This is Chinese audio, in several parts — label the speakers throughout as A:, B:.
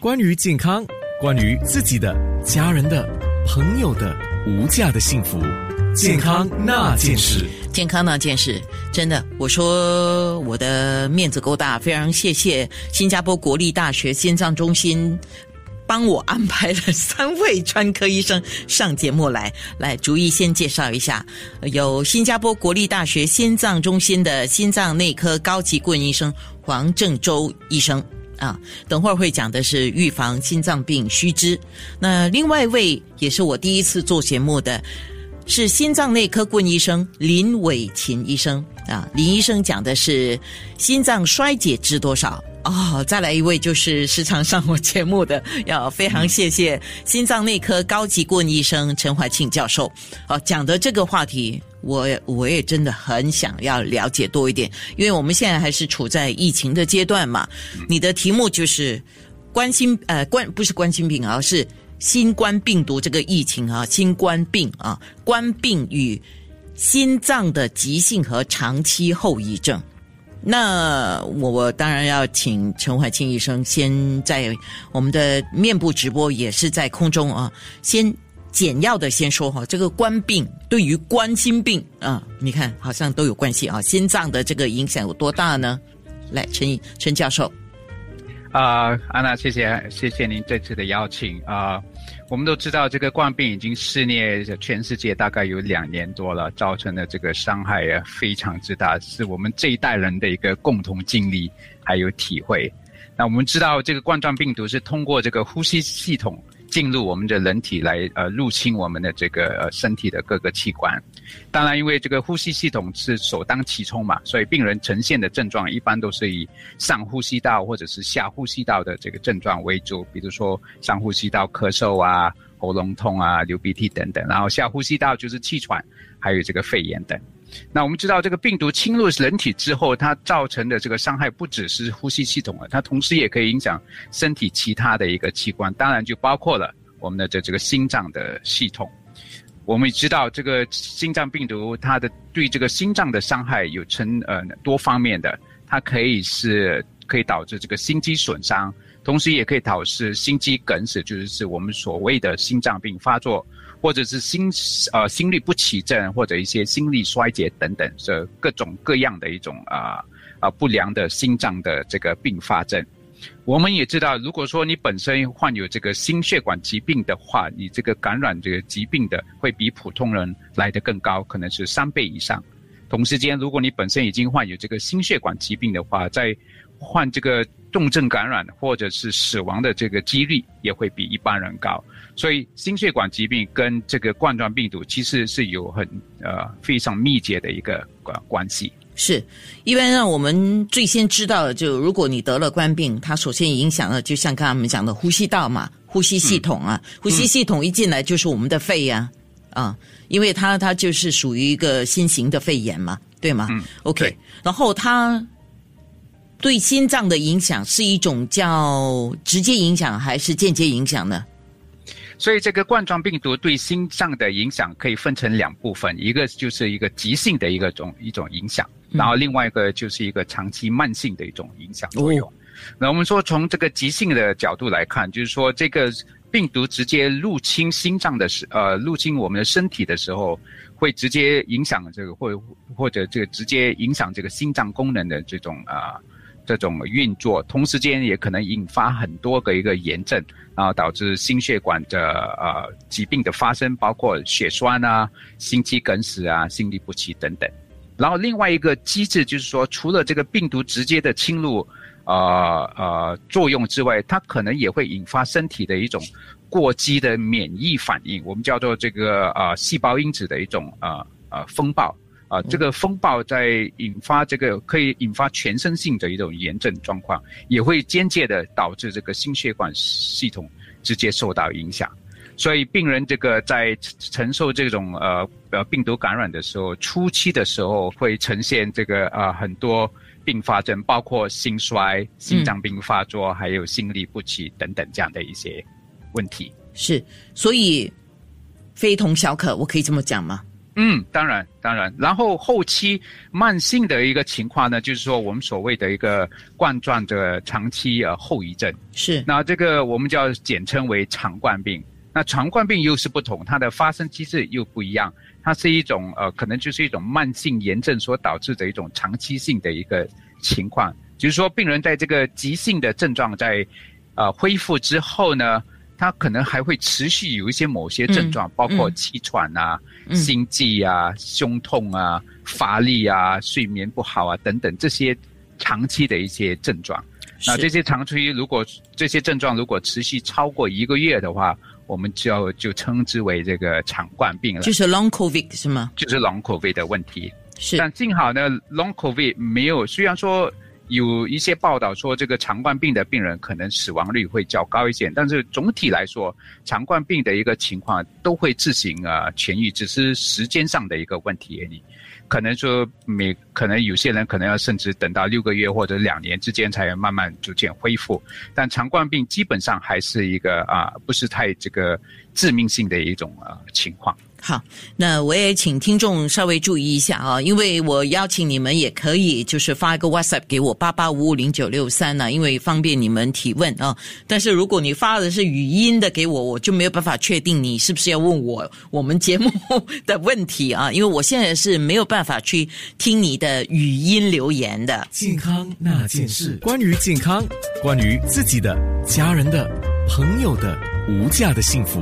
A: 关于健康，关于自己的、家人的、朋友的无价的幸福，健康那件事。
B: 健康那件事，真的，我说我的面子够大，非常谢谢新加坡国立大学心脏中心帮我安排了三位专科医生上节目来。来，逐一先介绍一下，有新加坡国立大学心脏中心的心脏内科高级顾问医生黄正洲医生啊。等会儿会讲的是预防心脏病须知。那另外一位也是我第一次做节目的。是心脏内科顾问医生林伟琴医生啊，林医生讲的是心脏衰竭知多少哦。再来一位就是时常上我节目的，要非常谢谢心脏内科高级顾问医生陈怀庆教授。哦，讲的这个话题，我我也真的很想要了解多一点，因为我们现在还是处在疫情的阶段嘛。你的题目就是关心呃关不是关心病而是。新冠病毒这个疫情啊，新冠病啊，冠病与心脏的急性和长期后遗症。那我我当然要请陈怀清医生先在我们的面部直播，也是在空中啊，先简要的先说哈，这个冠病对于冠心病啊，你看好像都有关系啊，心脏的这个影响有多大呢？来，陈陈教授。
C: 啊，安娜，谢谢，谢谢您这次的邀请啊。我们都知道，这个冠病已经肆虐全世界大概有两年多了，造成的这个伤害也非常之大，是我们这一代人的一个共同经历还有体会。那我们知道，这个冠状病毒是通过这个呼吸系统。进入我们的人体来，呃，入侵我们的这个呃身体的各个器官。当然，因为这个呼吸系统是首当其冲嘛，所以病人呈现的症状一般都是以上呼吸道或者是下呼吸道的这个症状为主，比如说上呼吸道咳嗽啊、喉咙痛啊、流鼻涕等等，然后下呼吸道就是气喘，还有这个肺炎等。那我们知道，这个病毒侵入人体之后，它造成的这个伤害不只是呼吸系统了，它同时也可以影响身体其他的一个器官，当然就包括了我们的这这个心脏的系统。我们也知道，这个心脏病毒它的对这个心脏的伤害有成呃多方面的，它可以是可以导致这个心肌损伤，同时也可以导致心肌梗死，就是是我们所谓的心脏病发作。或者是心呃心律不齐症，或者一些心力衰竭等等，这各种各样的一种啊啊不良的心脏的这个并发症。我们也知道，如果说你本身患有这个心血管疾病的话，你这个感染这个疾病的会比普通人来得更高，可能是三倍以上。同时间，如果你本身已经患有这个心血管疾病的话，在患这个重症感染或者是死亡的这个几率也会比一般人高。所以，心血管疾病跟这个冠状病毒其实是有很呃非常密切的一个关关系。
B: 是，一般让我们最先知道的，就如果你得了冠病，它首先影响了，就像刚刚我们讲的呼吸道嘛，呼吸系统啊，呼吸系统一进来就是我们的肺呀，啊，因为它它就是属于一个新型的肺炎嘛，对吗？OK，然后它对心脏的影响是一种叫直接影响还是间接影响呢？
C: 所以这个冠状病毒对心脏的影响可以分成两部分，一个就是一个急性的一个种一种影响，然后另外一个就是一个长期慢性的一种影响作用。那我们说从这个急性的角度来看，就是说这个病毒直接入侵心脏的时，呃，入侵我们的身体的时候，会直接影响这个或或者这个直接影响这个心脏功能的这种啊。这种运作，同时间也可能引发很多个一个炎症，然后导致心血管的呃疾病的发生，包括血栓啊、心肌梗死啊、心律不齐等等。然后另外一个机制就是说，除了这个病毒直接的侵入，呃呃作用之外，它可能也会引发身体的一种过激的免疫反应，我们叫做这个呃细胞因子的一种呃呃风暴。啊，这个风暴在引发这个可以引发全身性的一种炎症状况，也会间接的导致这个心血管系统直接受到影响。所以病人这个在承受这种呃呃病毒感染的时候，初期的时候会呈现这个呃很多并发症，包括心衰、心脏病发作，还有心律不齐等等这样的一些问题。
B: 是，所以非同小可，我可以这么讲吗？
C: 嗯，当然，当然。然后后期慢性的一个情况呢，就是说我们所谓的一个冠状的长期呃后遗症。
B: 是。
C: 那这个我们叫简称为肠冠病。那肠冠病又是不同，它的发生机制又不一样。它是一种呃，可能就是一种慢性炎症所导致的一种长期性的一个情况。就是说，病人在这个急性的症状在呃恢复之后呢。他可能还会持续有一些某些症状，包括气喘啊、心悸啊、胸痛啊、乏力啊、睡眠不好啊等等这些长期的一些症状。那这些长期如果这些症状如果持续超过一个月的话，我们就要就称之为这个肠冠病了。
B: 就是 long covid 是吗？
C: 就是 long covid 的问题。
B: 是。
C: 但幸好呢，long covid 没有，虽然说。有一些报道说，这个肠冠病的病人可能死亡率会较高一些，但是总体来说，肠冠病的一个情况都会自行啊痊愈，只是时间上的一个问题而已。可能说每可能有些人可能要甚至等到六个月或者两年之间才慢慢逐渐恢复，但肠冠病基本上还是一个啊不是太这个致命性的一种啊情况。
B: 好，那我也请听众稍微注意一下啊，因为我邀请你们也可以就是发一个 WhatsApp 给我八八五五零九六三呢，因为方便你们提问啊。但是如果你发的是语音的给我，我就没有办法确定你是不是要问我我们节目的问题啊，因为我现在是没有办法去听你的语音留言的。
A: 健康那件事，关于健康，关于自己的、家人的、朋友的无价的幸福。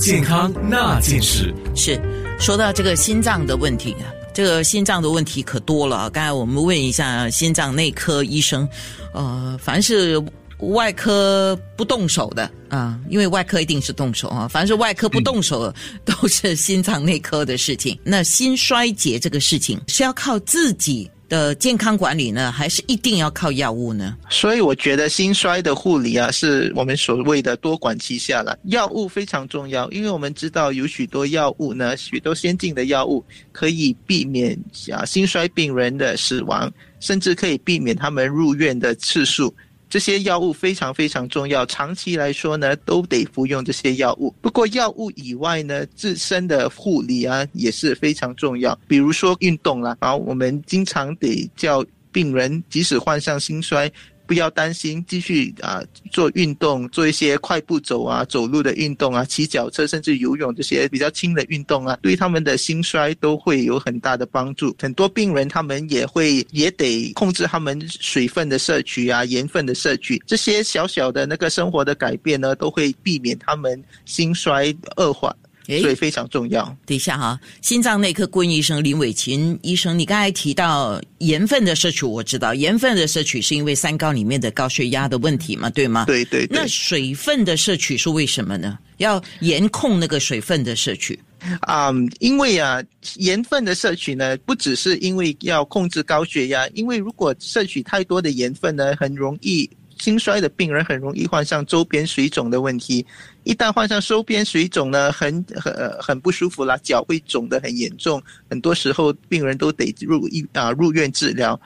A: 健康那件事
B: 是说到这个心脏的问题啊，这个心脏的问题可多了。刚才我们问一下心脏内科医生，呃，凡是外科不动手的啊，因为外科一定是动手啊，凡是外科不动手都是心脏内科的事情。那心衰竭这个事情是要靠自己。的健康管理呢，还是一定要靠药物呢？
D: 所以我觉得心衰的护理啊，是我们所谓的多管齐下了。药物非常重要，因为我们知道有许多药物呢，许多先进的药物可以避免啊心衰病人的死亡，甚至可以避免他们入院的次数。这些药物非常非常重要，长期来说呢，都得服用这些药物。不过药物以外呢，自身的护理啊也是非常重要，比如说运动啦，然后我们经常得叫病人，即使患上心衰。不要担心，继续啊做运动，做一些快步走啊、走路的运动啊、骑脚车，甚至游泳这些比较轻的运动啊，对他们的心衰都会有很大的帮助。很多病人他们也会也得控制他们水分的摄取啊、盐分的摄取，这些小小的那个生活的改变呢，都会避免他们心衰恶化。所以非常重要。
B: 等一下哈，心脏内科顾问医生林伟琴医生，你刚才提到盐分的摄取，我知道盐分的摄取是因为三高里面的高血压的问题嘛，对吗？
D: 对对。
B: 那水分的摄取是为什么呢？要严控那个水分的摄取。
D: 啊，因为啊，盐分的摄取呢，不只是因为要控制高血压，因为如果摄取太多的盐分呢，很容易。心衰的病人很容易患上周边水肿的问题，一旦患上周边水肿呢，很很很不舒服啦，脚会肿得很严重，很多时候病人都得入医啊入院治疗。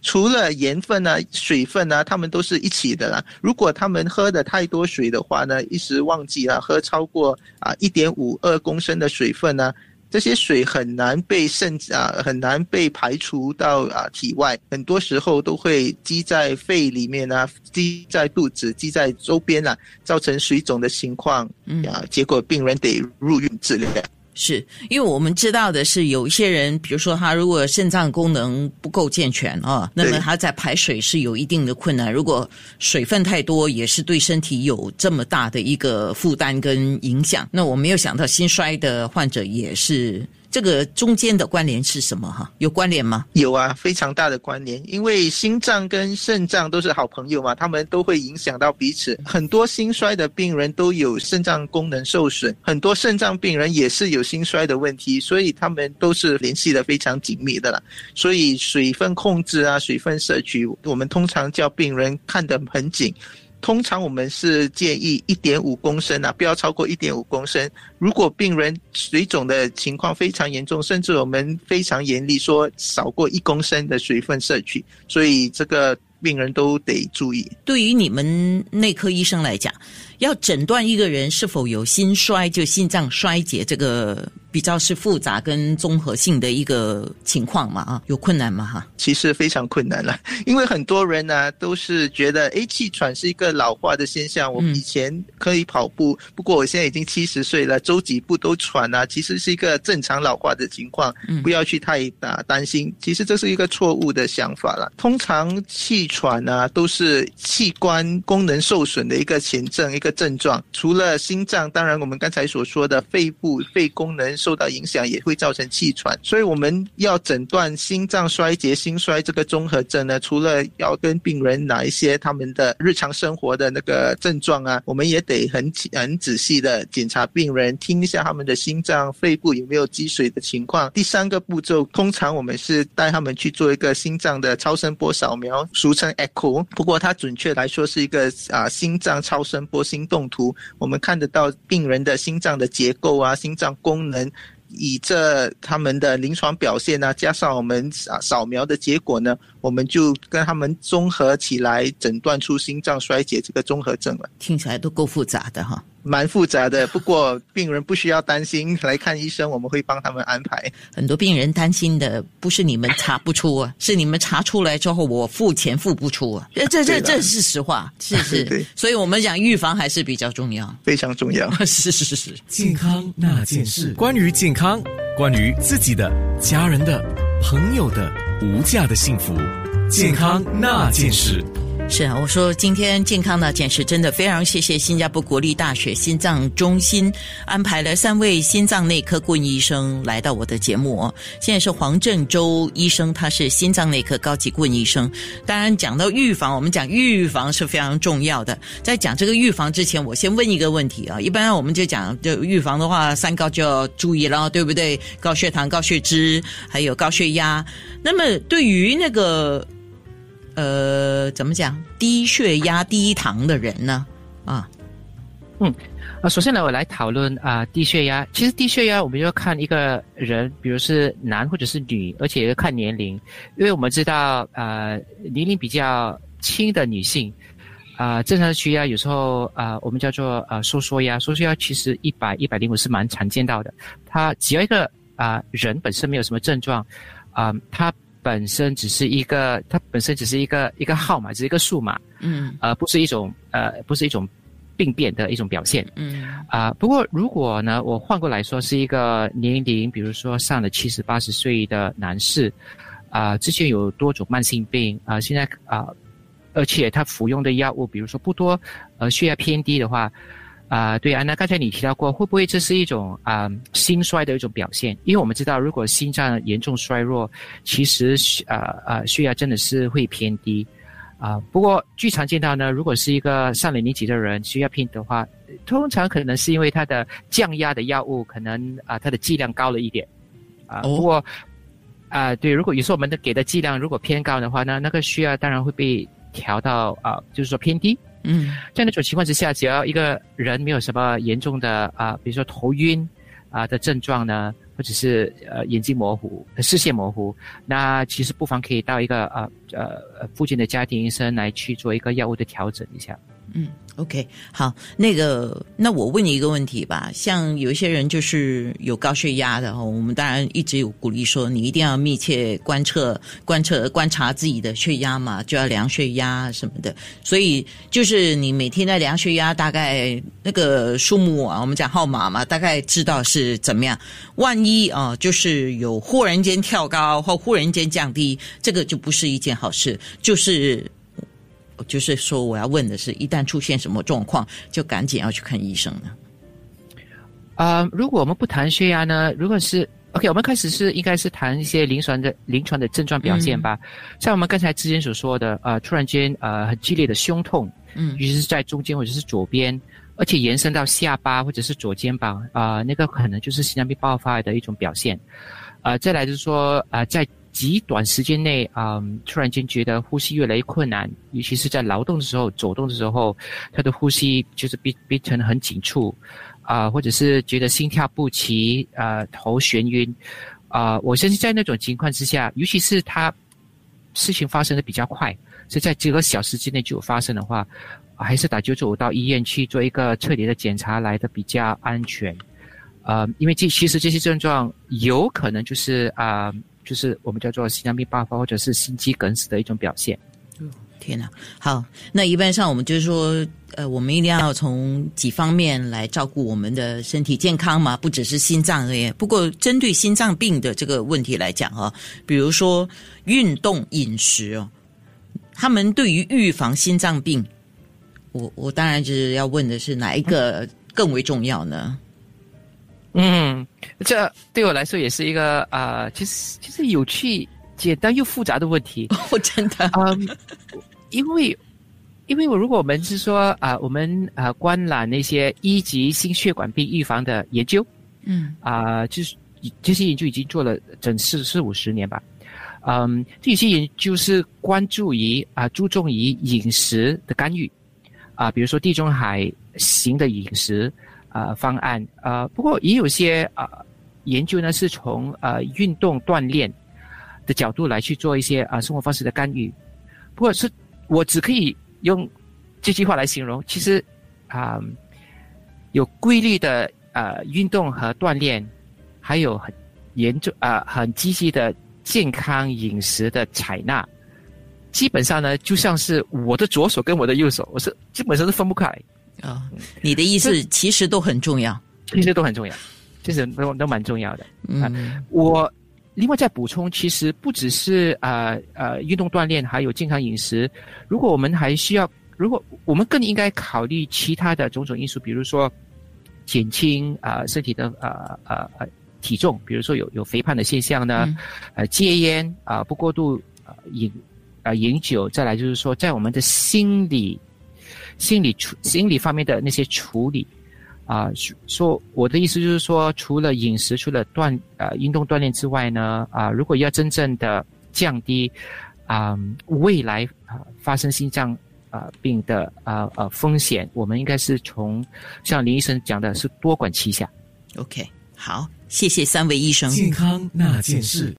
D: 除了盐分啊、水分啊，他们都是一起的啦。如果他们喝的太多水的话呢，一时忘记了喝超过啊一点五二公升的水分呢。这些水很难被肾啊，很难被排除到啊体外，很多时候都会积在肺里面啊，积在肚子，积在周边啊，造成水肿的情况，啊，结果病人得入院治疗。
B: 是因为我们知道的是，有一些人，比如说他如果肾脏功能不够健全啊，那么他在排水是有一定的困难。如果水分太多，也是对身体有这么大的一个负担跟影响。那我没有想到心衰的患者也是。这个中间的关联是什么？哈，有关联吗？
D: 有啊，非常大的关联。因为心脏跟肾脏都是好朋友嘛，他们都会影响到彼此。很多心衰的病人都有肾脏功能受损，很多肾脏病人也是有心衰的问题，所以他们都是联系的非常紧密的啦。所以水分控制啊，水分摄取，我们通常叫病人看得很紧。通常我们是建议一点五公升啊，不要超过一点五公升。如果病人水肿的情况非常严重，甚至我们非常严厉说少过一公升的水分摄取，所以这个病人都得注意。
B: 对于你们内科医生来讲，要诊断一个人是否有心衰，就心脏衰竭这个。比较是复杂跟综合性的一个情况嘛啊，有困难吗哈？
D: 其实非常困难了，因为很多人呢都是觉得，哎，气喘是一个老化的现象。我以前可以跑步，不过我现在已经七十岁了，走几步都喘啊，其实是一个正常老化的情况，不要去太大担心。其实这是一个错误的想法了。通常气喘啊都是器官功能受损的一个前症，一个症状。除了心脏，当然我们刚才所说的肺部肺功能受到影响，也会造成气喘。所以我们要诊断心脏衰竭、心衰这个综合症呢，除了要跟病人拿一些他们的日常生活的那个症状啊，我们也得很很仔细的检查病人，听一下他们的心脏、肺部有没有积水的情况。第三个步骤，通常我们是带他们去做一个心脏的超声波扫描，俗称 echo。不过它准确来说是一个啊心脏超声波心动图，我们看得到病人的心脏的结构啊，心脏功能。以这他们的临床表现呢，加上我们啊扫描的结果呢，我们就跟他们综合起来诊断出心脏衰竭这个综合症了。
B: 听起来都够复杂的哈。
D: 蛮复杂的，不过病人不需要担心，来看医生，我们会帮他们安排。
B: 很多病人担心的不是你们查不出啊，是你们查出来之后我付钱付不出啊，这这这是实话，是是。所以我们讲预防还是比较重要，
D: 非常重要。
B: 是是是是。
A: 健康那件事，关于健康，关于自己的、家人的、朋友的无价的幸福，健康那件事。
B: 是啊，我说今天健康的件事真的非常谢谢新加坡国立大学心脏中心安排了三位心脏内科顾问医生来到我的节目哦。现在是黄振洲医生，他是心脏内科高级顾问医生。当然讲到预防，我们讲预防是非常重要的。在讲这个预防之前，我先问一个问题啊。一般我们就讲，就预防的话，三高就要注意了，对不对？高血糖、高血脂，还有高血压。那么对于那个。呃，怎么讲？低血压、低糖的人呢？啊，
E: 嗯，啊，首先呢，我来讨论啊，低血压。其实低血压，我们要看一个人，比如是男或者是女，而且要看年龄，因为我们知道，呃，年龄比较轻的女性，啊，正常的血压有时候啊，我们叫做呃收缩压，收缩压其实一百、一百零五是蛮常见到的。他只要一个啊人本身没有什么症状，啊，他。本身只是一个，它本身只是一个一个号码，只是一个数码，嗯，而不是一种呃，不是一种病变的一种表现，嗯，啊，不过如果呢，我换过来说，是一个年龄，比如说上了七十八十岁的男士，啊，之前有多种慢性病，啊，现在啊，而且他服用的药物，比如说不多，呃，血压偏低的话。啊，对啊，那刚才你提到过，会不会这是一种啊心衰的一种表现？因为我们知道，如果心脏严重衰弱，其实呃呃血压真的是会偏低啊。不过最常见到呢，如果是一个上了年纪的人血压偏的话，通常可能是因为他的降压的药物可能啊它的剂量高了一点啊。不过啊对，如果有时候我们的给的剂量如果偏高的话，那那个血压当然会被调到啊，就是说偏低。嗯，在那种情况之下，只要一个人没有什么严重的啊，比如说头晕啊的症状呢，或者是呃眼睛模糊、视线模糊，那其实不妨可以到一个呃呃附近的家庭医生来去做一个药物的调整一下。
B: 嗯。OK，好，那个，那我问你一个问题吧。像有一些人就是有高血压的哈，我们当然一直有鼓励说，你一定要密切观测、观测、观察自己的血压嘛，就要量血压什么的。所以就是你每天在量血压，大概那个数目啊，我们讲号码嘛，大概知道是怎么样。万一啊，就是有忽然间跳高或忽然间降低，这个就不是一件好事，就是。就是说，我要问的是，一旦出现什么状况，就赶紧要去看医生呢？
E: 啊，如果我们不谈血压呢？如果是 OK，我们开始是应该是谈一些临床的临床的症状表现吧。像我们刚才之前所说的，呃，突然间呃很剧烈的胸痛，嗯，尤其是在中间或者是左边，而且延伸到下巴或者是左肩膀啊，那个可能就是心脏病爆发的一种表现。啊，再来就是说啊，在极短时间内啊，突然间觉得呼吸越来越困难，尤其是在劳动的时候、走动的时候，他的呼吸就是变变成很紧促，啊，或者是觉得心跳不齐，啊，头眩晕，啊，我相信在那种情况之下，尤其是他事情发生的比较快，是在几个小时之内就有发生的话，还是打九九五到医院去做一个彻底的检查来的比较安全。呃，因为这其实这些症状有可能就是啊、就是我们叫做心脏病爆发或者是心肌梗死的一种表现。
B: 天哪，好，那一般上我们就是说，呃，我们一定要从几方面来照顾我们的身体健康嘛，不只是心脏而已。不过针对心脏病的这个问题来讲啊，比如说运动、饮食哦，他们对于预防心脏病，我我当然就是要问的是哪一个更为重要呢？
E: 嗯，这对我来说也是一个啊、其实其实有趣、简单又复杂的问题。
B: 我 真的，
E: 嗯，因为因为我如果我们是说啊、我们啊、观览那些一级心血管病预防的研究
B: 嗯。
E: 啊、就是这些研究已经做了整四四五十年吧。嗯，这有些研究是关注于啊、注重于饮食的干预。啊、比如说地中海型的饮食啊、方案啊、不过也有些啊、研究呢是从呃、运动锻炼的角度来去做一些啊、生活方式的干预。不过是我只可以用这句话来形容，其实啊、有规律的呃运动和锻炼，还有很严重啊、很积极的健康饮食的采纳，基本上呢就像是我的左手跟我的右手，我是基本上是分不开，
B: 哦，你的意思其实都很重要。
E: 其实都很重要，其实都都蛮重要的。
B: 嗯
E: 我另外再补充，其实不只是呃呃运动锻炼，还有健康饮食。如果我们还需要，如果我们更应该考虑其他的种种因素，比如说减轻啊、呃身体的呃呃呃体重，比如说有有肥胖的现象呢，
B: 嗯
E: 呃戒烟啊、不过度呃饮啊、饮酒，再来就是说在我们的心理心理处心理方面的那些处理。啊，说说我的意思就是说，除了饮食，除了锻呃运动锻炼之外呢，啊，如果要真正的降低啊、未来啊、发生心脏啊、病的啊呃风险，我们应该是从像林医生讲的是多管齐下。
B: ，OK，好，谢谢三位医生。
A: 健康那件事。